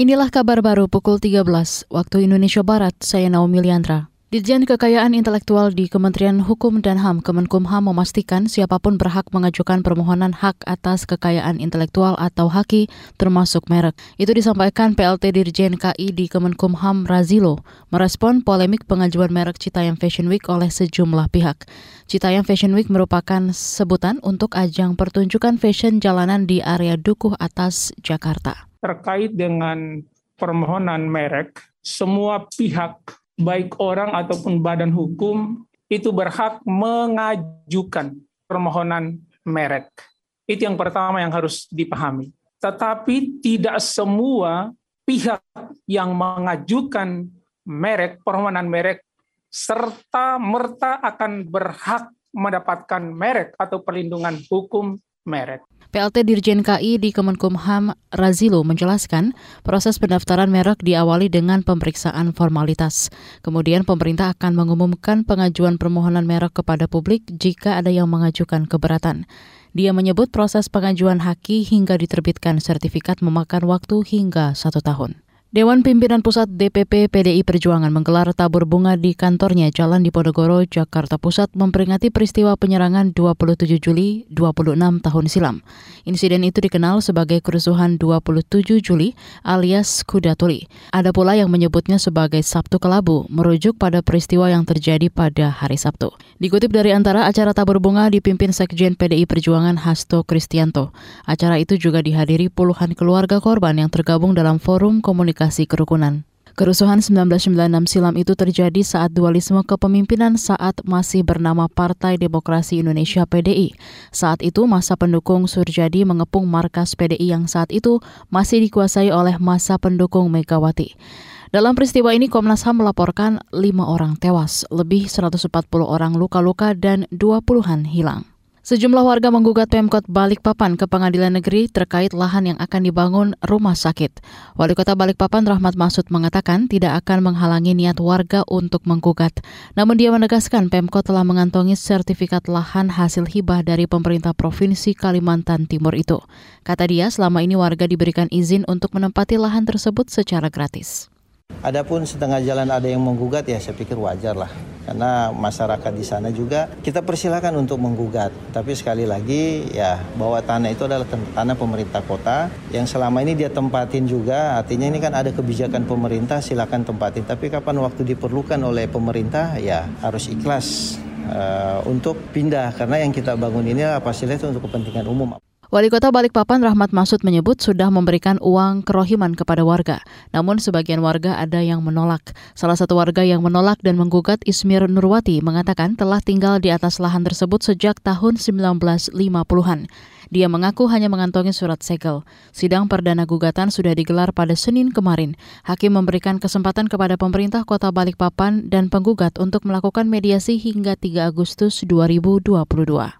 Inilah kabar baru pukul 13 waktu Indonesia Barat, saya Naomi Liandra. Ditjen Kekayaan Intelektual di Kementerian Hukum dan HAM Kemenkumham memastikan siapa pun berhak mengajukan permohonan hak atas kekayaan intelektual atau haki termasuk merek. Itu disampaikan PLT Dirjen KI di Kemenkumham Razilo merespon polemik pengajuan merek Citayam Fashion Week oleh sejumlah pihak. Citayam Fashion Week merupakan sebutan untuk ajang pertunjukan fashion jalanan di area Dukuh Atas, Jakarta terkait dengan permohonan merek, semua pihak, baik orang ataupun badan hukum, itu berhak mengajukan permohonan merek. Itu yang pertama yang harus dipahami. Tetapi tidak semua pihak yang mengajukan merek, permohonan merek, serta merta akan berhak mendapatkan merek atau perlindungan hukum merek. PLT Dirjen KI di Kemenkumham Razilo menjelaskan proses pendaftaran merek diawali dengan pemeriksaan formalitas. Kemudian pemerintah akan mengumumkan pengajuan permohonan merek kepada publik jika ada yang mengajukan keberatan. Dia menyebut proses pengajuan haki hingga diterbitkan sertifikat memakan waktu hingga satu tahun. Dewan Pimpinan Pusat DPP PDI Perjuangan menggelar tabur bunga di kantornya Jalan Diponegoro, Jakarta Pusat memperingati peristiwa penyerangan 27 Juli 26 tahun silam. Insiden itu dikenal sebagai kerusuhan 27 Juli alias Kuda Tuli. Ada pula yang menyebutnya sebagai Sabtu Kelabu, merujuk pada peristiwa yang terjadi pada hari Sabtu. Dikutip dari antara acara tabur bunga dipimpin Sekjen PDI Perjuangan Hasto Kristianto. Acara itu juga dihadiri puluhan keluarga korban yang tergabung dalam forum komunikasi komunikasi kerukunan. Kerusuhan 1996 silam itu terjadi saat dualisme kepemimpinan saat masih bernama Partai Demokrasi Indonesia PDI. Saat itu masa pendukung Surjadi mengepung markas PDI yang saat itu masih dikuasai oleh masa pendukung Megawati. Dalam peristiwa ini Komnas HAM melaporkan lima orang tewas, lebih 140 orang luka-luka dan 20-an hilang. Sejumlah warga menggugat Pemkot Balikpapan ke Pengadilan Negeri terkait lahan yang akan dibangun rumah sakit. Wali Kota Balikpapan Rahmat Masud mengatakan tidak akan menghalangi niat warga untuk menggugat. Namun dia menegaskan Pemkot telah mengantongi sertifikat lahan hasil hibah dari pemerintah Provinsi Kalimantan Timur itu. Kata dia, selama ini warga diberikan izin untuk menempati lahan tersebut secara gratis. Adapun setengah jalan ada yang menggugat ya saya pikir wajar lah karena masyarakat di sana juga kita persilakan untuk menggugat. Tapi sekali lagi ya bahwa tanah itu adalah tanah pemerintah kota yang selama ini dia tempatin juga. Artinya ini kan ada kebijakan pemerintah silakan tempatin. Tapi kapan waktu diperlukan oleh pemerintah ya harus ikhlas uh, untuk pindah karena yang kita bangun ini adalah fasilitas untuk kepentingan umum. Wali Kota Balikpapan Rahmat Masud menyebut sudah memberikan uang kerohiman kepada warga. Namun sebagian warga ada yang menolak. Salah satu warga yang menolak dan menggugat Ismir Nurwati mengatakan telah tinggal di atas lahan tersebut sejak tahun 1950-an. Dia mengaku hanya mengantongi surat segel. Sidang perdana gugatan sudah digelar pada Senin kemarin. Hakim memberikan kesempatan kepada pemerintah kota Balikpapan dan penggugat untuk melakukan mediasi hingga 3 Agustus 2022.